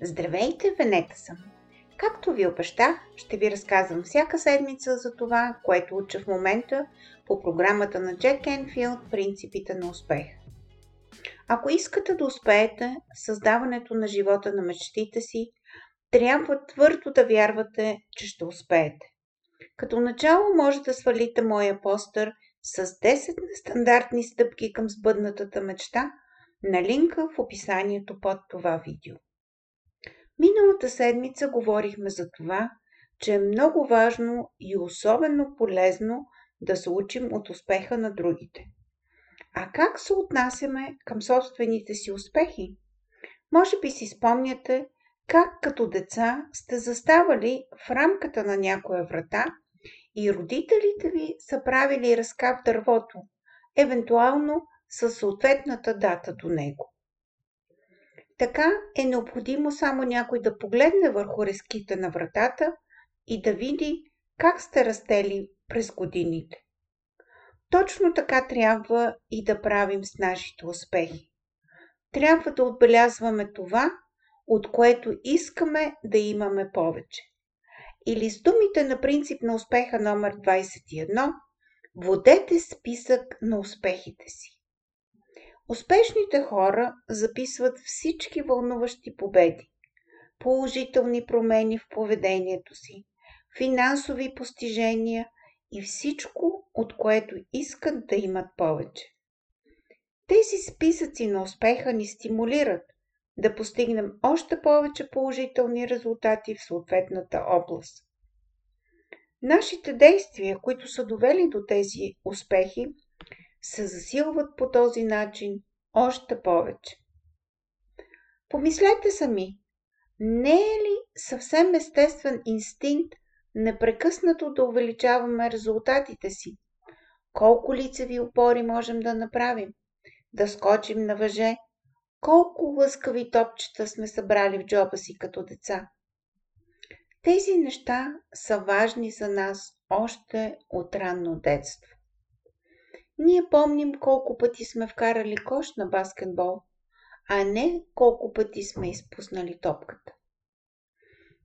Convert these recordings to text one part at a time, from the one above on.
Здравейте, Венета съм! Както ви обещах, ще ви разказвам всяка седмица за това, което уча в момента по програмата на Джек Енфилд «Принципите на успех». Ако искате да успеете създаването на живота на мечтите си, трябва твърдо да вярвате, че ще успеете. Като начало може да свалите моя постър с 10 нестандартни стъпки към сбъднатата мечта на линка в описанието под това видео. Миналата седмица говорихме за това, че е много важно и особено полезно да се учим от успеха на другите. А как се отнасяме към собствените си успехи? Може би си спомняте как като деца сте заставали в рамката на някоя врата и родителите ви са правили разкав дървото, евентуално със съответната дата до него. Така е необходимо само някой да погледне върху резките на вратата и да види как сте растели през годините. Точно така трябва и да правим с нашите успехи. Трябва да отбелязваме това, от което искаме да имаме повече. Или с думите на принцип на успеха номер 21, водете списък на успехите си. Успешните хора записват всички вълнуващи победи, положителни промени в поведението си, финансови постижения и всичко, от което искат да имат повече. Тези списъци на успеха ни стимулират да постигнем още повече положителни резултати в съответната област. Нашите действия, които са довели до тези успехи, се засилват по този начин още повече. Помислете сами, не е ли съвсем естествен инстинкт непрекъснато да увеличаваме резултатите си? Колко лицеви опори можем да направим? Да скочим на въже? Колко лъскави топчета сме събрали в джоба си като деца? Тези неща са важни за нас още от ранно детство. Ние помним колко пъти сме вкарали кош на баскетбол, а не колко пъти сме изпуснали топката.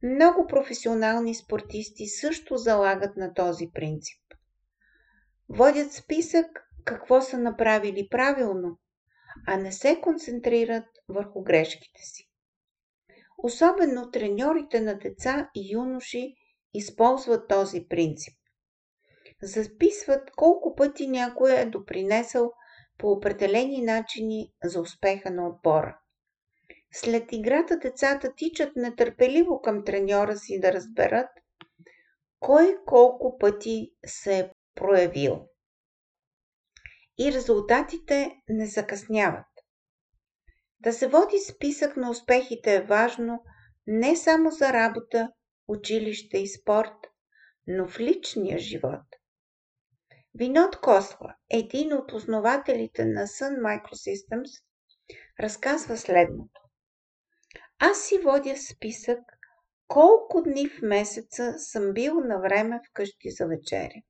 Много професионални спортисти също залагат на този принцип. Водят списък какво са направили правилно, а не се концентрират върху грешките си. Особено треньорите на деца и юноши използват този принцип записват колко пъти някой е допринесъл по определени начини за успеха на отбора. След играта децата тичат нетърпеливо към треньора си да разберат кой колко пъти се е проявил. И резултатите не закъсняват. Да се води списък на успехите е важно не само за работа, училище и спорт, но в личния живот. Винод Косла, един от основателите на Sun Microsystems, разказва следното. Аз си водя списък колко дни в месеца съм бил на време вкъщи за вечеря.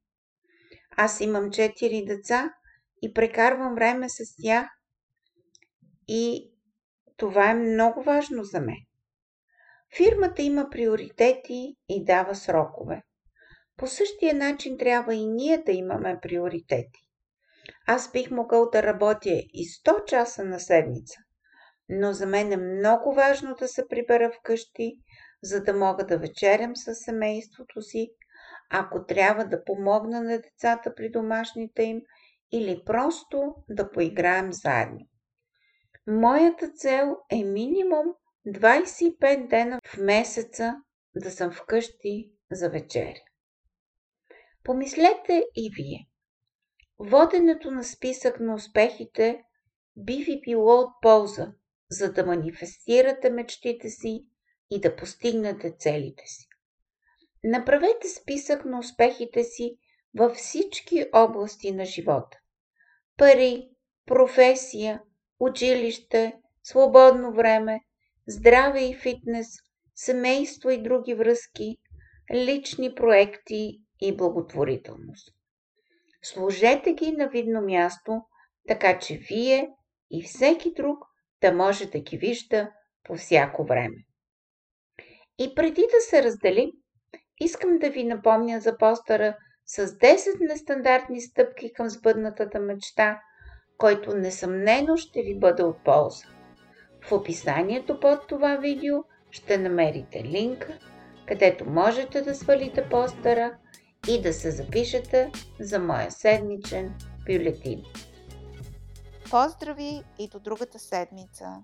Аз имам четири деца и прекарвам време с тях и това е много важно за мен. Фирмата има приоритети и дава срокове. По същия начин трябва и ние да имаме приоритети. Аз бих могъл да работя и 100 часа на седмица, но за мен е много важно да се прибера вкъщи, за да мога да вечерям с семейството си, ако трябва да помогна на децата при домашните им или просто да поиграем заедно. Моята цел е минимум 25 дена в месеца да съм вкъщи за вечеря. Помислете и вие. Воденето на списък на успехите би ви било от полза, за да манифестирате мечтите си и да постигнете целите си. Направете списък на успехите си във всички области на живота. Пари, професия, училище, свободно време, здраве и фитнес, семейство и други връзки, лични проекти и благотворителност. Сложете ги на видно място, така че вие и всеки друг да може да ги вижда по всяко време. И преди да се разделим, искам да ви напомня за постъра с 10 нестандартни стъпки към сбъднатата мечта, който несъмнено ще ви бъде от полза. В описанието под това видео ще намерите линк, където можете да свалите постъра и да се запишете за моя седмичен бюлетин. Поздрави и до другата седмица!